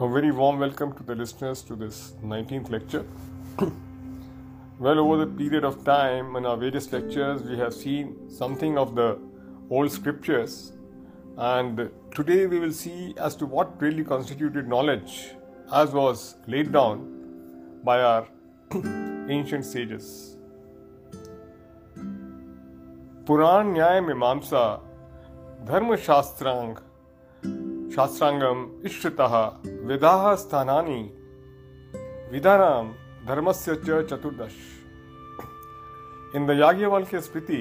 A very warm welcome to the listeners to this 19th lecture. well, over the period of time in our various lectures, we have seen something of the old scriptures, and today we will see as to what really constituted knowledge as was laid down by our ancient sages. पुराण न्याय मीमांसा धर्म शास्त्रांग शास्त्रांगम इष्टतः विदाह स्थानानी। विदानाम धर्मस्य च चतुर्दश। In the Yajnavalkya Smriti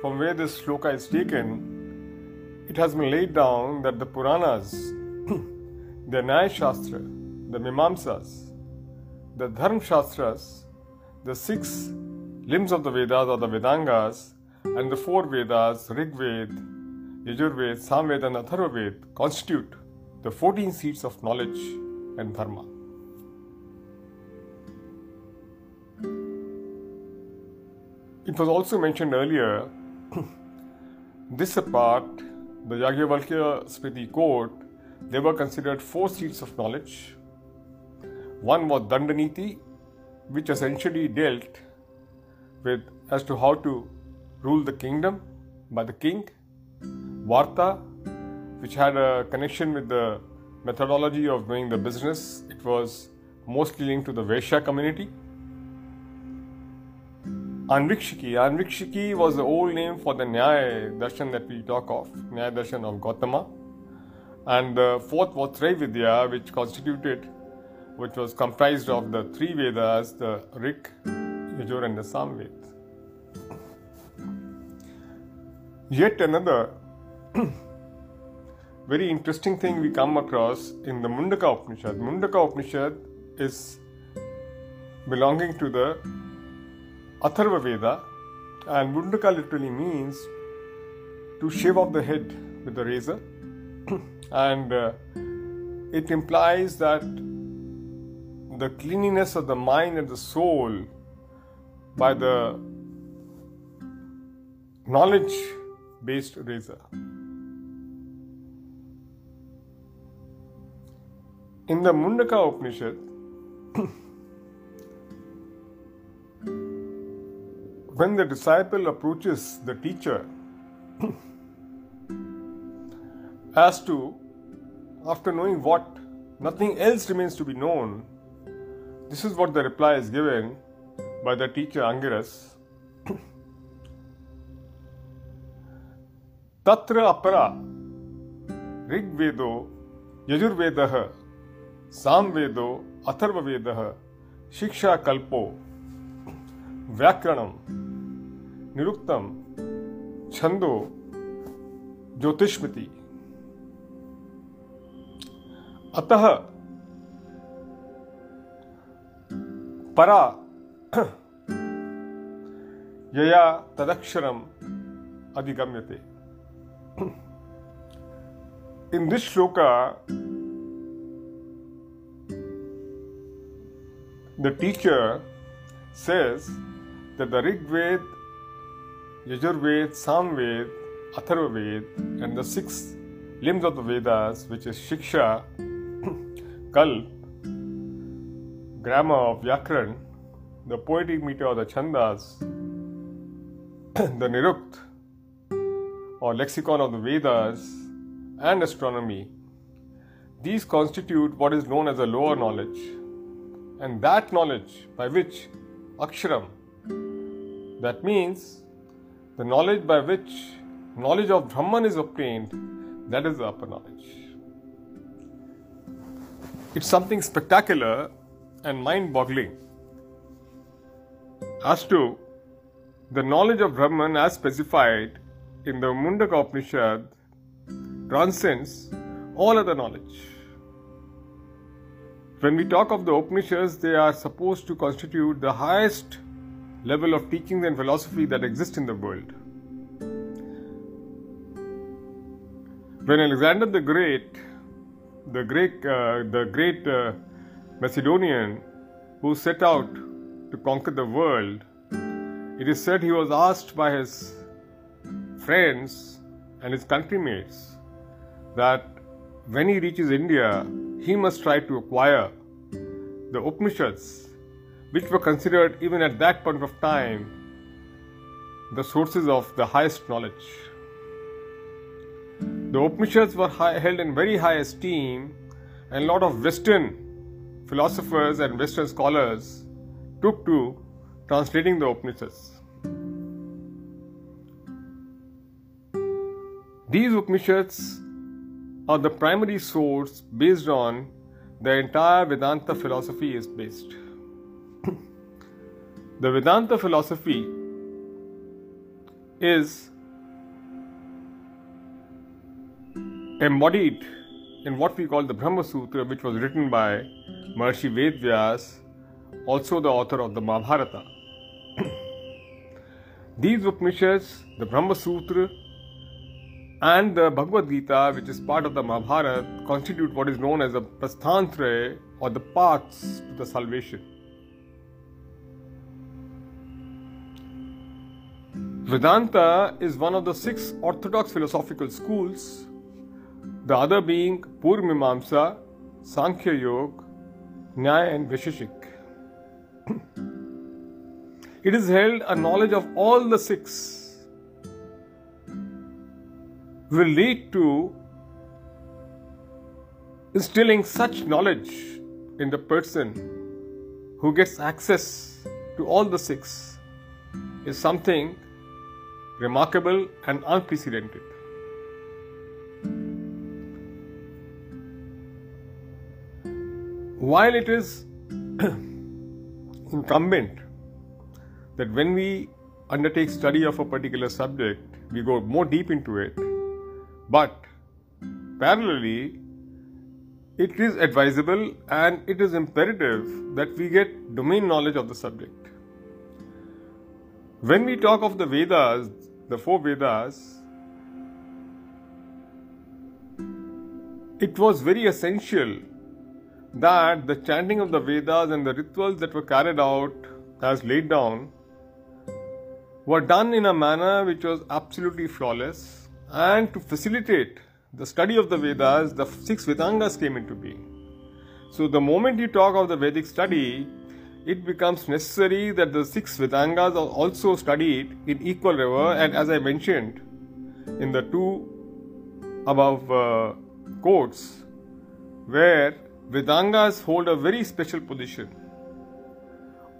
from where this shloka is taken it has been laid down that the Puranas the Nyaya Shastra the Mimamsas the Dharma Shastras the six limbs of the Vedas or the Vedangas and the four Vedas Rigveda Yajurved, Samved, and Atharvaved, constitute the 14 seats of knowledge and dharma. It was also mentioned earlier, this apart, the Yagyavalkya Smriti quote, they were considered four seats of knowledge. One was Dandaniti, which essentially dealt with as to how to rule the kingdom by the king. Varta, which had a connection with the methodology of doing the business, it was mostly linked to the Vaishya community. Anvikshiki. Anvikshiki was the old name for the Nyaya Darshan that we talk of, Nyaya Darshan of Gautama. And the fourth was Traividya, which constituted, which was comprised of the three Vedas, the Rik, Yajur, and the Samved. Yet another very interesting thing we come across in the Mundaka Upanishad. Mundaka Upanishad is belonging to the Atharva Veda, and Mundaka literally means to shave off the head with a razor, and uh, it implies that the cleanliness of the mind and the soul by the knowledge based razor. In the Mundaka Upanishad, when the disciple approaches the teacher as to, after knowing what, nothing else remains to be known, this is what the reply is given by the teacher Angiras. Tatra apara Rigvedo Yajurvedaha सामवेदो अथर्ववेदः शिक्षाकल्पो व्याकरणं निरुक्तं छंदो ज्योतिष्मति। अतः परा यया तदक्षरम् अधिगम्यते। in this shloka, the teacher says that the Rig Ved, Yajurved, Samved, Atharvaved, and the six limbs of the Vedas, which is Shiksha, Kalp, grammar of Vyakran, the poetic meter of the Chandas, the Nirukt, or lexicon of the Vedas, and astronomy. These constitute what is known as a lower knowledge, and that knowledge by which Aksharam, that means the knowledge by which knowledge of Brahman is obtained, that is the upper knowledge. It's something spectacular and mind boggling as to the knowledge of Brahman as specified in the Mundaka Upanishad transcends all other knowledge. When we talk of the Upanishads, they are supposed to constitute the highest level of teachings and philosophy that exist in the world. When Alexander the Great, the great, uh, the great uh, Macedonian, who set out to conquer the world, it is said he was asked by his friends and his countrymates that when he reaches India, he must try to acquire the Upanishads, which were considered even at that point of time the sources of the highest knowledge. The Upanishads were high, held in very high esteem, and a lot of Western philosophers and Western scholars took to translating the Upanishads. These Upanishads are the primary source based on the entire Vedanta philosophy is based. the Vedanta philosophy is embodied in what we call the Brahma Sutra, which was written by Maharishi Vedvyas, also the author of the Mahabharata. These Upanishads, the Brahma Sutra, and the Bhagavad Gita, which is part of the Mahabharata, constitute what is known as the Prasthantraya or the paths to the salvation. Vedanta is one of the six orthodox philosophical schools the other being Purvamimamsa, Sankhya Yoga, Nyaya, and Vaisheshik. it is held a knowledge of all the six will lead to instilling such knowledge in the person who gets access to all the six is something remarkable and unprecedented. While it is incumbent that when we undertake study of a particular subject, we go more deep into it, but parallelly, it is advisable and it is imperative that we get domain knowledge of the subject. When we talk of the Vedas, the four Vedas, it was very essential that the chanting of the Vedas and the rituals that were carried out as laid down were done in a manner which was absolutely flawless and to facilitate the study of the Vedas, the six Vedangas came into being. So, the moment you talk of the Vedic study, it becomes necessary that the six Vedangas are also studied in equal rigor, and as I mentioned in the two above uh, quotes, where Vedangas hold a very special position.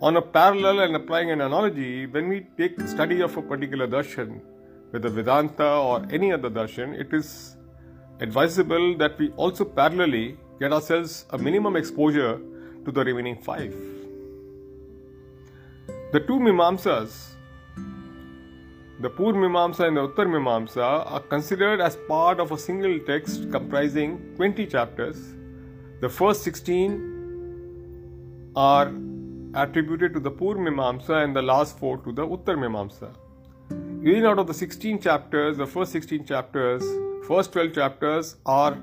On a parallel and applying an analogy, when we take study of a particular darshan, whether Vedanta or any other darshan, it is advisable that we also parallelly get ourselves a minimum exposure to the remaining five. The two Mimamsas, the Pur Mimamsa and the Uttar Mimamsa, are considered as part of a single text comprising 20 chapters the first 16 are attributed to the Pur Mimamsa and the last four to the Uttar Mimamsa. Even out of the 16 chapters, the first 16 chapters, first 12 chapters are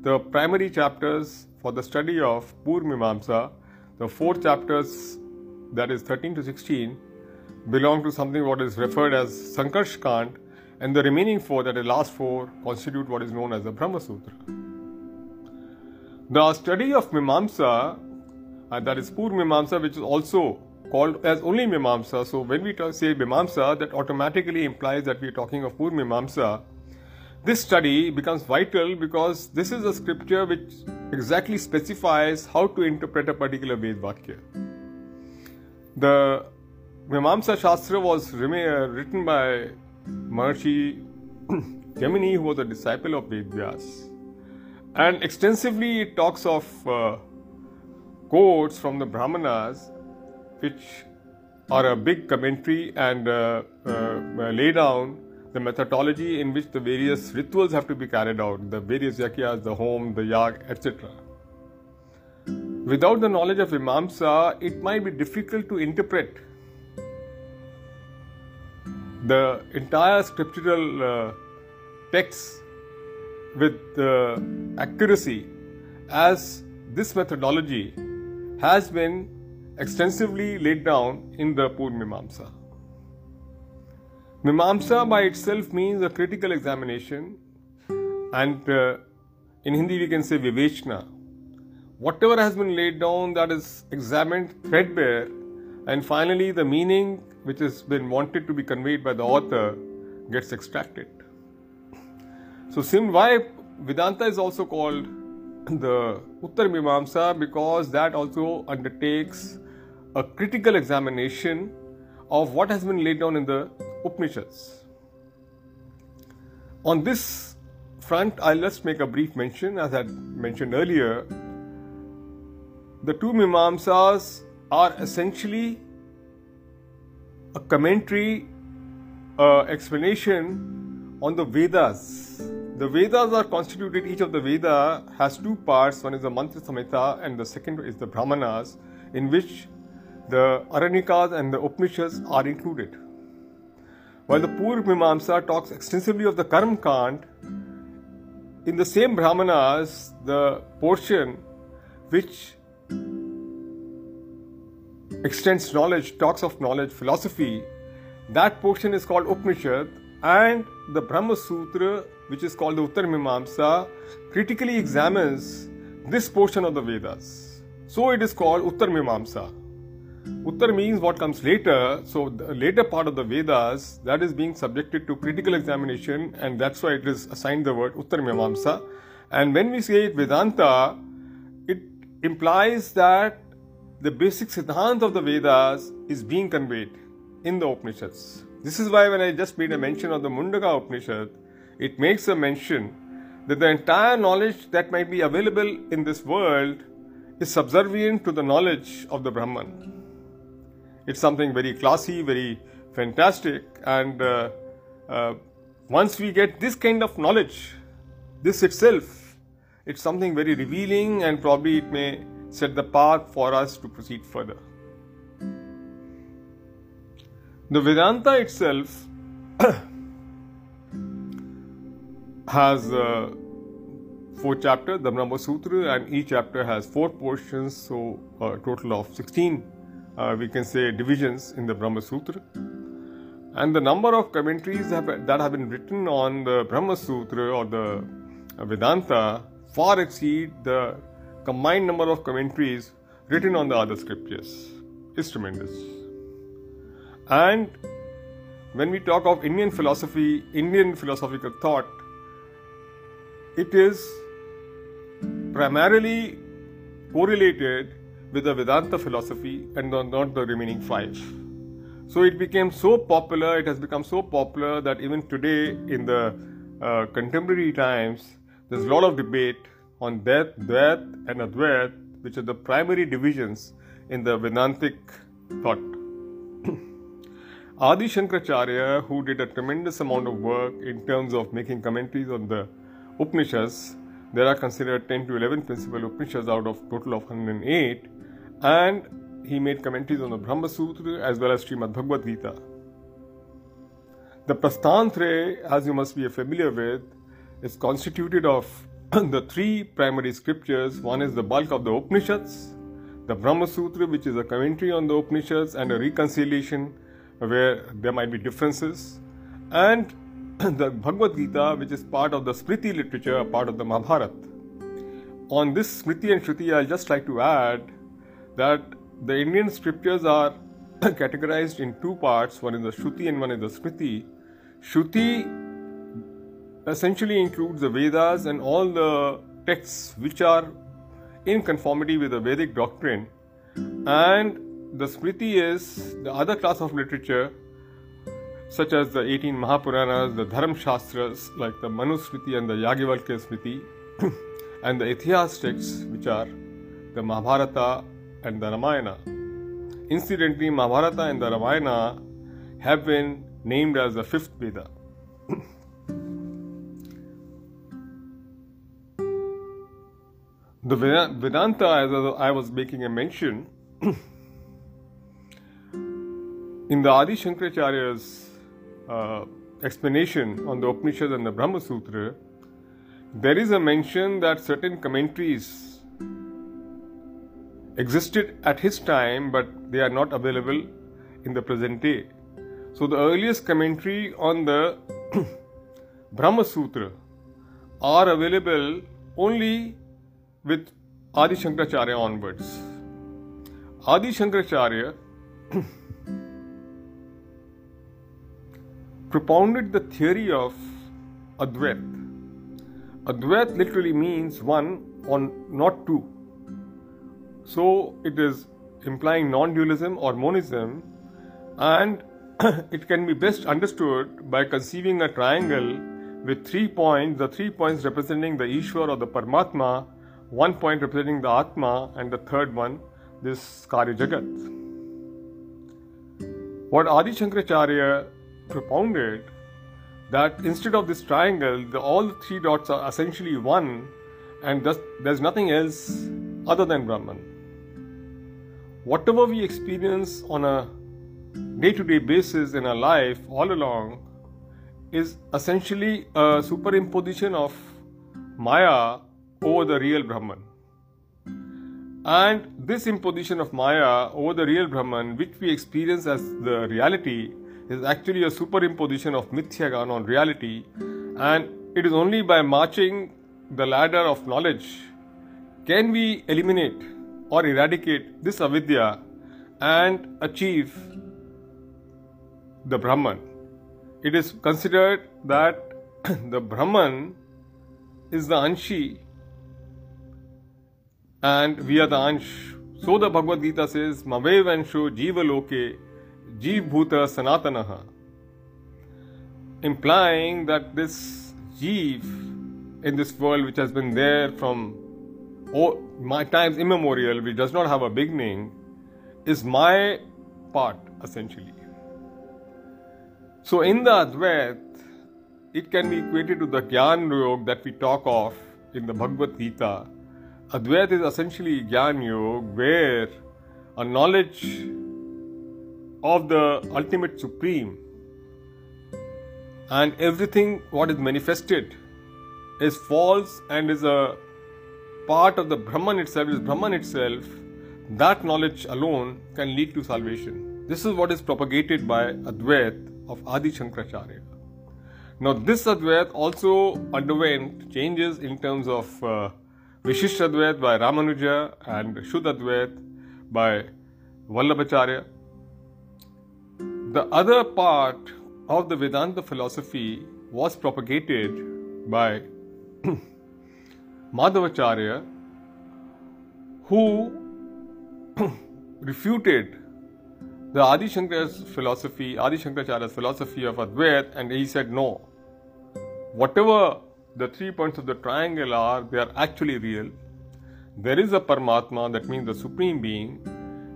the primary chapters for the study of Pur Mimamsa. The four chapters, that is 13 to 16, belong to something what is referred as Sankarsh Kand, and the remaining four, that is last four, constitute what is known as the Brahma Sutra. The study of Mimamsa, uh, that is Pur Mimamsa, which is also called as only Mimamsa. So when we talk, say Mimamsa, that automatically implies that we are talking of Pur Mimamsa. This study becomes vital because this is a scripture which exactly specifies how to interpret a particular Ved Vakya. The Mimamsa Shastra was written by Maharishi Jaimini, who was a disciple of Ved Vyas. And extensively it talks of uh, quotes from the Brahmanas, which are a big commentary and uh, uh, lay down the methodology in which the various rituals have to be carried out, the various yakyas, the home, the yag, etc. Without the knowledge of Mimamsa, it might be difficult to interpret the entire scriptural uh, texts with uh, accuracy as this methodology has been extensively laid down in the Pur Mimamsa. Mimamsa by itself means a critical examination, and uh, in Hindi we can say Vivechna. whatever has been laid down that is examined threadbare, and finally the meaning which has been wanted to be conveyed by the author gets extracted. So, sim why Vedanta is also called the Uttar Mimamsa because that also undertakes a critical examination of what has been laid down in the Upanishads. On this front, I'll just make a brief mention, as I mentioned earlier. The two Mimamsas are essentially a commentary, uh, explanation on the Vedas. The Vedas are constituted, each of the Veda has two parts one is the Mantra Samhita, and the second is the Brahmanas, in which the Aranyakas and the Upanishads are included. While the Purv Mimamsa talks extensively of the Karm Kand, in the same Brahmanas, the portion which extends knowledge, talks of knowledge, philosophy, that portion is called Upanishad, and the Brahma Sutra, which is called the Uttar Mimamsa, critically examines this portion of the Vedas. So it is called Uttar Mimamsa. Uttar means what comes later, so the later part of the Vedas that is being subjected to critical examination, and that's why it is assigned the word Uttar Mimamsa. And when we say it Vedanta, it implies that the basic siddhant of the Vedas is being conveyed in the Upanishads. This is why when I just made a mention of the Mundaka Upanishad, it makes a mention that the entire knowledge that might be available in this world is subservient to the knowledge of the Brahman. It's something very classy, very fantastic, and uh, uh, once we get this kind of knowledge, this itself, it's something very revealing, and probably it may set the path for us to proceed further. The Vedanta itself has uh, four chapters, the Brahma Sutra, and each chapter has four portions, so a total of 16 uh, we can say divisions in the Brahma Sutra. And the number of commentaries have, that have been written on the Brahma Sutra or the uh, Vedanta far exceed the combined number of commentaries written on the other scriptures. It's tremendous. And when we talk of Indian philosophy, Indian philosophical thought, it is primarily correlated with the Vedanta philosophy and not the remaining five. So it became so popular, it has become so popular that even today in the uh, contemporary times, there's a lot of debate on Dvaita, Dvaita and Advaita, which are the primary divisions in the Vedantic thought. Adi Shankaracharya, who did a tremendous amount of work in terms of making commentaries on the Upanishads, there are considered 10 to 11 principal Upanishads out of total of 108 and he made commentaries on the Brahma Sutra as well as Srimad Bhagavad Gita. The Prasthantraya, as you must be familiar with, is constituted of the three primary scriptures. One is the bulk of the Upanishads, the Brahma Sutra, which is a commentary on the Upanishads and a reconciliation where there might be differences, and the Bhagavad Gita, which is part of the Smriti literature, part of the Mahabharata. On this Smriti and Shruti, I'll just like to add that the Indian scriptures are categorized in two parts one is the Shruti and one is the Smriti. Shruti essentially includes the Vedas and all the texts which are in conformity with the Vedic doctrine, and the Smriti is the other class of literature such as the 18 Mahapuranas, the Dharma Shastras like the Manusmriti and the Yagyavalkya Smriti, and the Itihas texts which are the Mahabharata and the Ramayana. Incidentally, Mahabharata and the Ramayana have been named as the fifth Veda. the Vedanta, as I was making a mention, in the Adi Shankaracharya's uh, explanation on the Upanishads and the Brahma Sutra, there is a mention that certain commentaries existed at his time, but they are not available in the present day. So, the earliest commentary on the Brahma Sutra are available only with Adi Shankaracharya onwards. Adi Shankaracharya propounded the theory of Advait. Advait literally means one or not two. So it is implying non dualism or monism, and it can be best understood by conceiving a triangle with three points, the three points representing the Ishwar or the Paramatma, one point representing the Atma, and the third one, this Karya Jagat. What Adi Shankaracharya propounded that instead of this triangle, the, all the three dots are essentially one, and thus there's nothing else other than Brahman. Whatever we experience on a day to day basis in our life all along is essentially a superimposition of Maya over the real Brahman. And this imposition of Maya over the real Brahman, which we experience as the reality, is actually a superimposition of Mithyagan on reality. And it is only by marching the ladder of knowledge can we eliminate or eradicate this avidya and achieve the Brahman. It is considered that the Brahman is the Anshi and we are the Ansh. So the Bhagavad Gita says, Mavev Ansho Jiva Loke Jeev Bhuta Sanatanaha, implying that this Jeev in this world, which has been there from my times immemorial, which does not have a beginning, is my part essentially. So, in the Advait, it can be equated to the Gyan Yog that we talk of in the Bhagavad Gita. Advait is essentially Gyan Yog, where a knowledge of the ultimate supreme and everything what is manifested is false and is a part of the Brahman itself, is Brahman itself, that knowledge alone can lead to salvation. This is what is propagated by Advait of Adi Shankaracharya. Now, this Advait also underwent changes in terms of uh, vishishtadvait by Ramanuja and Shuddhadvait by Vallabhacharya. The other part of the Vedanta philosophy was propagated by Madhavacharya, who refuted the Adi Shankar's philosophy, Adi Shankaracharya's philosophy of Advait, and he said no. Whatever the three points of the triangle are, they are actually real. There is a Paramatma, that means the Supreme Being.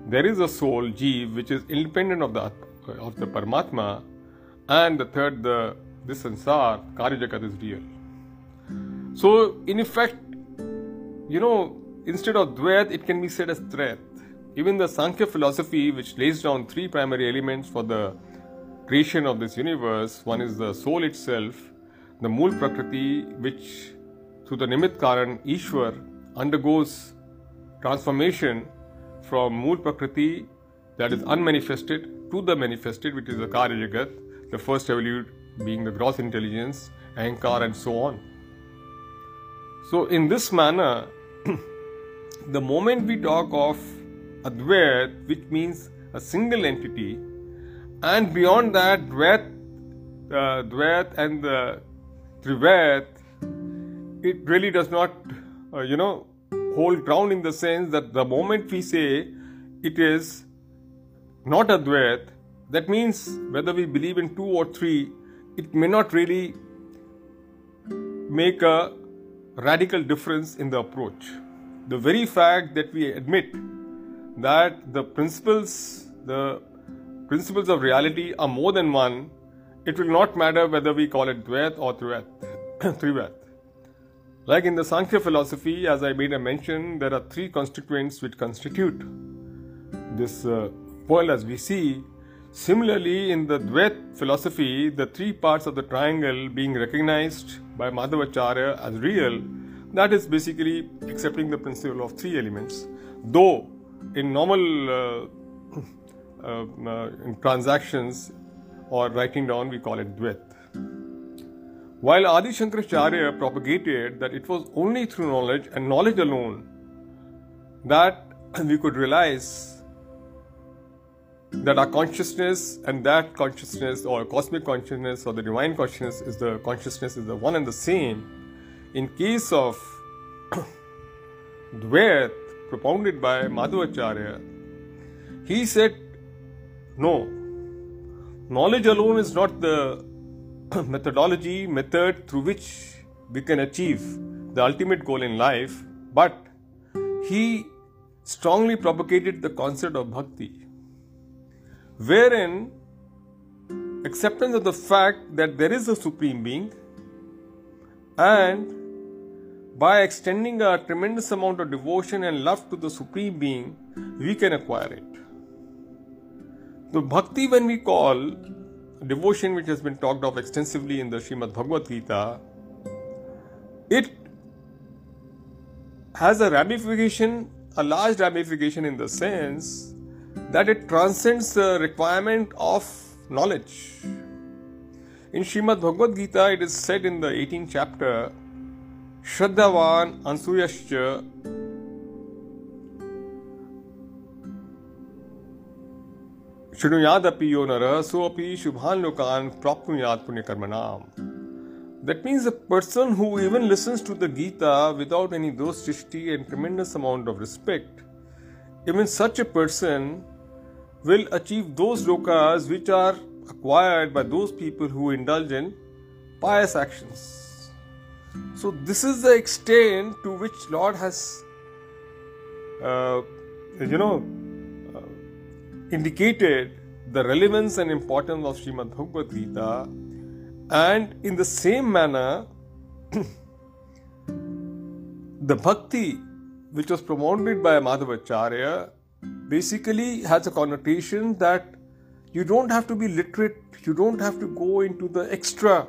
There is a soul, Jeev, which is independent of the of the Paramatma, and the third, the this sansar, Karyajagat is real. So, in effect, you know, instead of Dvait, it can be said as Trait. Even the Sankhya philosophy, which lays down three primary elements for the creation of this universe one is the soul itself, the Mool Prakriti, which through the Nimit Karan, Ishwar undergoes transformation from Mool Prakriti that is unmanifested to the manifested, which is the Karya Jagat, the first evolute being the gross intelligence, Ankar, and so on. So, in this manner, the moment we talk of Advait, which means a single entity, and beyond that, Dvait, uh, Dvait and the Trivait, it really does not, uh, you know, hold ground in the sense that the moment we say it is not Advait, that means whether we believe in two or three, it may not really make a radical difference in the approach. The very fact that we admit that the principles, the principles of reality are more than one, it will not matter whether we call it Dvait or Trivat. Like in the Sankhya philosophy, as I made a mention, there are three constituents which constitute this uh, world as we see. Similarly, in the Dvait philosophy, the three parts of the triangle being recognized by Madhavacharya as real, that is basically accepting the principle of three elements. Though in normal uh, uh, uh, in transactions or writing down, we call it Dvait. While Adi Shankaracharya propagated that it was only through knowledge and knowledge alone that we could realize that our consciousness and that consciousness or cosmic consciousness or the divine consciousness is the consciousness is the one and the same. In case of Dvait propounded by Madhvacharya he said no knowledge alone is not the methodology method through which we can achieve the ultimate goal in life but he strongly propagated the concept of bhakti, wherein acceptance of the fact that there is a supreme being and by extending a tremendous amount of devotion and love to the supreme being we can acquire it. The bhakti when we call devotion which has been talked of extensively in the Srimad Bhagavad Gita it has a ramification, a large ramification in the sense that it transcends the requirement of knowledge. In Shrimad Bhagavad Gita, it is said in the 18th chapter, Shraddhavan Ansuyascha Shrunyadapi Yonara Soapi Shubhan Lokan Prapnuyat Punyakarmanam. That means a person who even listens to the Gita without any dosishti and tremendous amount of respect even such a person will achieve those lokas which are acquired by those people who indulge in pious actions. So this is the extent to which Lord has, uh, you know, uh, indicated the relevance and importance of Srimad Bhagavad Gita and in the same manner, the bhakti which was promoted by Madhavacharya basically has a connotation that you don't have to be literate, you don't have to go into the extra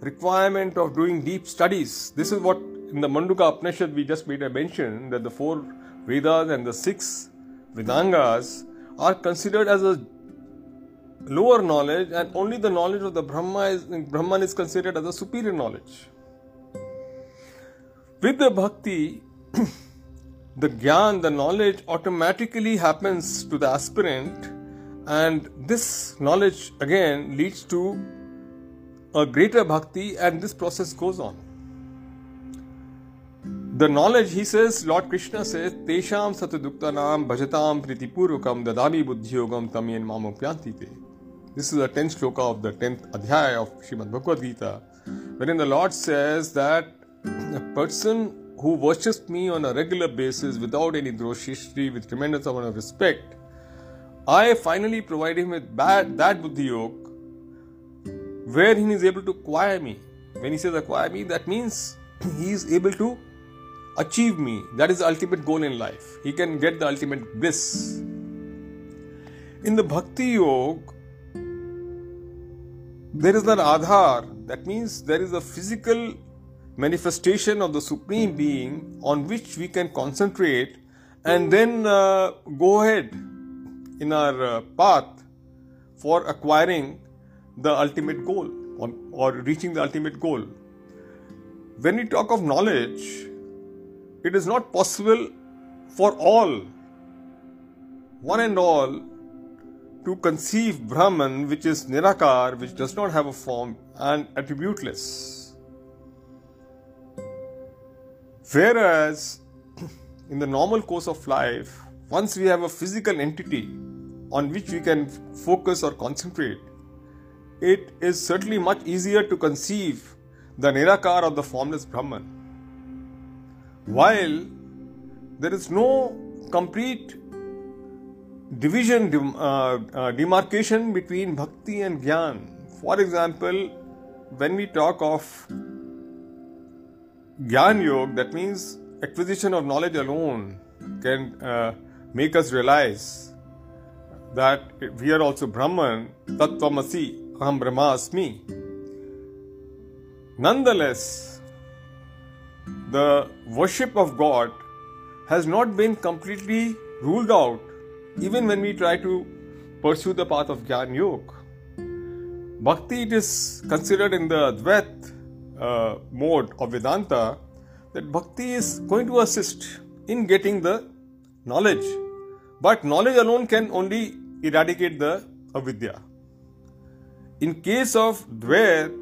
requirement of doing deep studies. This is what in the Mundaka Upanishad we just made a mention that the four Vedas and the six Vedangas are considered as a lower knowledge and only the knowledge of the Brahma is, Brahman is considered as a superior knowledge. With the bhakti, the gyan, the knowledge automatically happens to the aspirant, and this knowledge again leads to a greater bhakti, and this process goes on. The knowledge, he says, Lord Krishna says, Tesham sataduktanam bhajatam pritipurukam dadami buddhiyogam tamyen mamopyantite. This is the 10th shloka of the 10th adhyaya of Srimad Bhagavad Gita, wherein the Lord says that a person who worships me on a regular basis without any droshishri, with tremendous amount of respect, I finally provide him with bad, that buddhi where he is able to acquire me. When he says acquire me, that means he is able to achieve me. That is the ultimate goal in life. He can get the ultimate bliss. In the Bhakti Yoga, there is an adhar, that means there is a physical manifestation of the Supreme Being on which we can concentrate and then uh, go ahead in our uh, path for acquiring the ultimate goal or, or reaching the ultimate goal. When we talk of knowledge, it is not possible for all, one and all, to conceive Brahman, which is Nirakar, which does not have a form and attributeless. Whereas, in the normal course of life, once we have a physical entity on which we can focus or concentrate, it is certainly much easier to conceive the Nirakar of the formless Brahman. While there is no complete division, uh, uh, demarcation between bhakti and gyan. For example, when we talk of gyan yoga, that means acquisition of knowledge alone can uh, make us realize that we are also Brahman, Tattvamasi, Aham Brahmasmi. Nonetheless, the worship of God has not been completely ruled out even when we try to pursue the path of Gyan Yoga. Bhakti it is considered in the Advait uh, mode of Vedanta that Bhakti is going to assist in getting the knowledge. But knowledge alone can only eradicate the avidya. In case of Dvaita,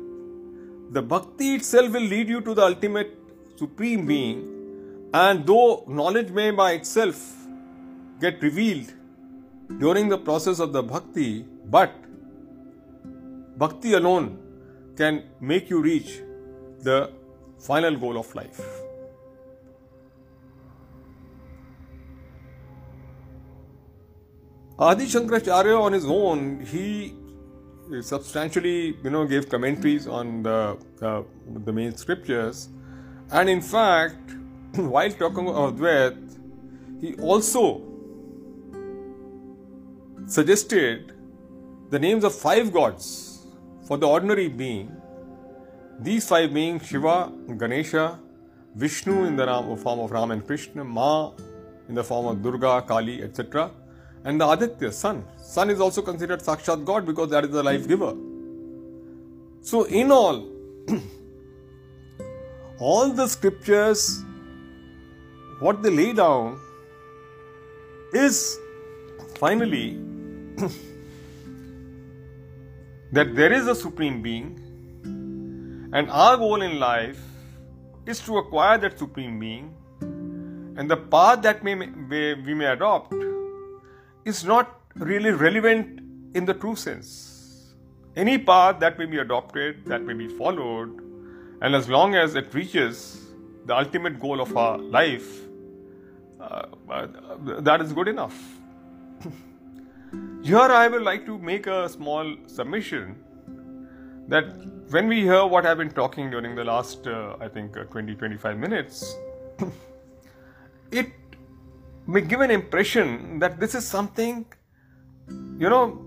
the bhakti itself will lead you to the ultimate supreme being, and though knowledge may by itself get revealed during the process of the bhakti, but bhakti alone can make you reach the final goal of life. Adi Shankaracharya on his own, he substantially, you know, gave commentaries on the, uh, the main scriptures. And in fact, while talking about Dvaita, he also suggested the names of five gods for the ordinary being. These five being Shiva, Ganesha, Vishnu in the form of Ram and Krishna, Ma in the form of Durga, Kali, etc and the Aditya, sun. Sun is also considered Sakshat God because that is the life giver. So, in all, all the scriptures, what they lay down is finally that there is a supreme being, and our goal in life is to acquire that supreme being, and the path that may, we may adopt is not really relevant in the true sense. Any path that may be adopted, that may be followed, and as long as it reaches the ultimate goal of our life, uh, uh, that is good enough. Here, I would like to make a small submission that when we hear what I've been talking during the last, uh, I think, uh, 20 25 minutes, it may give an impression that this is something, you know,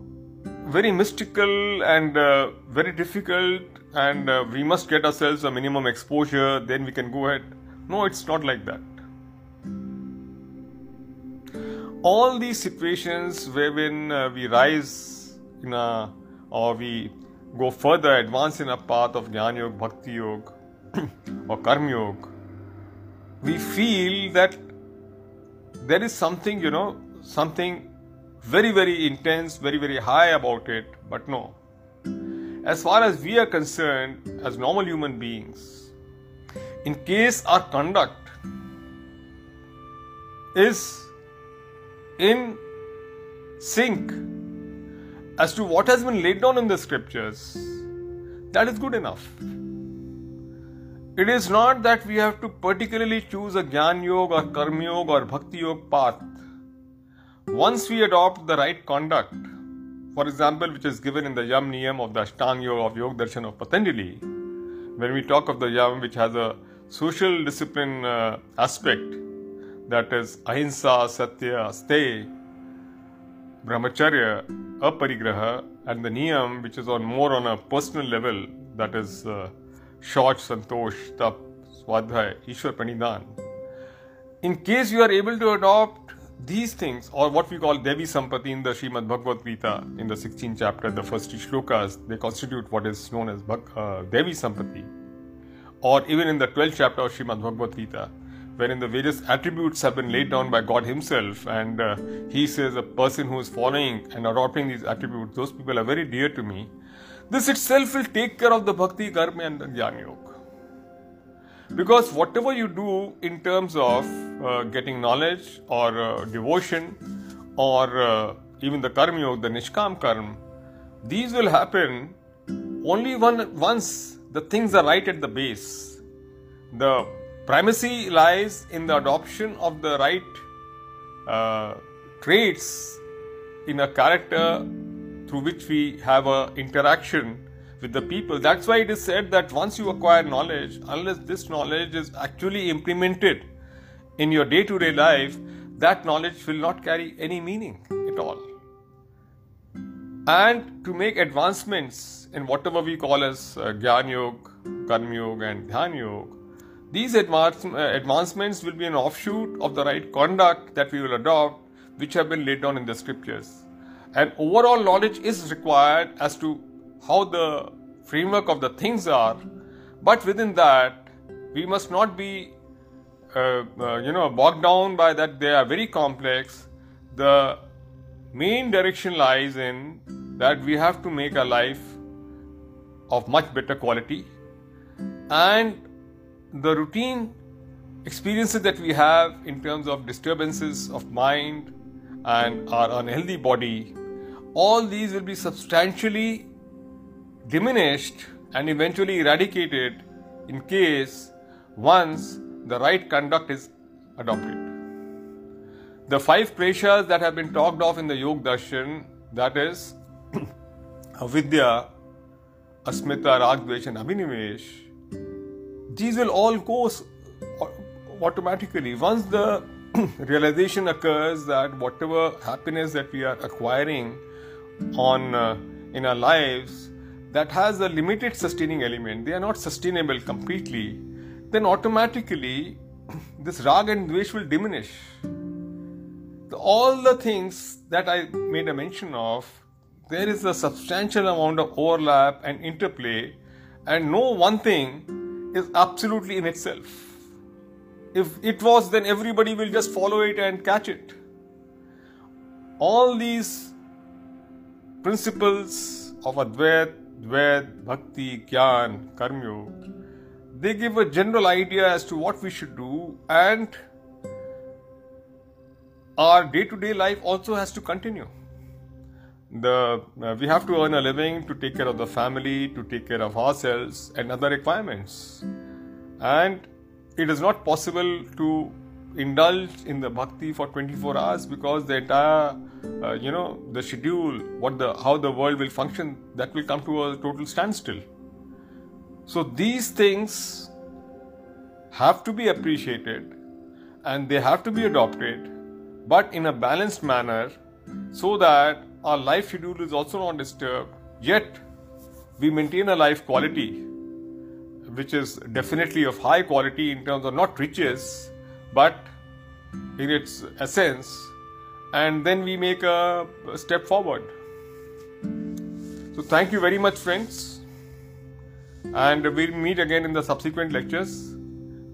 very mystical and uh, very difficult, and uh, we must get ourselves a minimum exposure, then we can go ahead. No, it's not like that. All these situations wherein uh, we rise in a, or we go further, advance in a path of Jnana Yoga, Bhakti Yoga, or Karma Yoga, we feel that there is something, you know, something very, very intense, very, very high about it, but no. As far as we are concerned, as normal human beings, in case our conduct is in sync as to what has been laid down in the scriptures, that is good enough. It is not that we have to particularly choose a Gyan Yoga or Karma Yoga or Bhakti Yoga path. Once we adopt the right conduct, for example, which is given in the Yam Niyam of the Ashtang Yoga of Yoga Darshan of Patanjali, when we talk of the Yam, which has a social discipline uh, aspect, that is Ahimsa, Satya, Stay, Brahmacharya, Aparigraha, and the Niyam, which is on more on a personal level, that is uh, Shauch, Santosh, Tap, Swadhyay, Ishwar Pranidhan. In case you are able to adopt these things, or what we call Devi Sampati in the Srimad Bhagavad Gita, in the 16th chapter, the first shlokas, they constitute what is known as uh, Devi Sampati. Or even in the 12th chapter of Srimad Bhagavad Gita, wherein the various attributes have been laid down by God Himself, and uh, He says, A person who is following and adopting these attributes, those people are very dear to me. This itself will take care of the bhakti, karma, and the jnana yoga. Because whatever you do in terms of uh, getting knowledge or uh, devotion or uh, even the karma yoga, the nishkam karma, these will happen only one, once the things are right at the base. The primacy lies in the adoption of the right uh, traits in a character through which we have a interaction with the people. That's why it is said that once you acquire knowledge, unless this knowledge is actually implemented in your day to day life, that knowledge will not carry any meaning at all. And to make advancements in whatever we call as uh, Gyan Karma and Dhyan these uh, advancements will be an offshoot of the right conduct that we will adopt, which have been laid down in the scriptures. And overall knowledge is required as to how the framework of the things are, but within that, we must not be uh, uh, you know bogged down by that they are very complex. The main direction lies in that we have to make a life of much better quality and the routine experiences that we have in terms of disturbances of mind and our unhealthy body all these will be substantially diminished and eventually eradicated in case once the right conduct is adopted. The five pressures that have been talked of in the Yoga Darshan, that is avidya, asmita, ragdvesh, and abhinivesh, these will all go automatically. Once the realization occurs that whatever happiness that we are acquiring on uh, in our lives that has a limited sustaining element, they are not sustainable completely, then automatically this rag and dvesh will diminish. The, all the things that I made a mention of, there is a substantial amount of overlap and interplay, and no one thing is absolutely in itself. If it was, then everybody will just follow it and catch it. All these principles of Advait Dvaita, Bhakti, Gyan, Karmyog, they give a general idea as to what we should do, and our day to day life also has to continue. The, uh, we have to earn a living to take care of the family, to take care of ourselves, and other requirements. And it is not possible to indulge in the bhakti for 24 hours because the entire uh, you know the schedule what the how the world will function that will come to a total standstill so these things have to be appreciated and they have to be adopted but in a balanced manner so that our life schedule is also not disturbed yet we maintain a life quality which is definitely of high quality in terms of not riches but in its essence, and then we make a, step forward. So, thank you very much, friends, and we'll meet again in the subsequent lectures.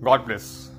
God bless.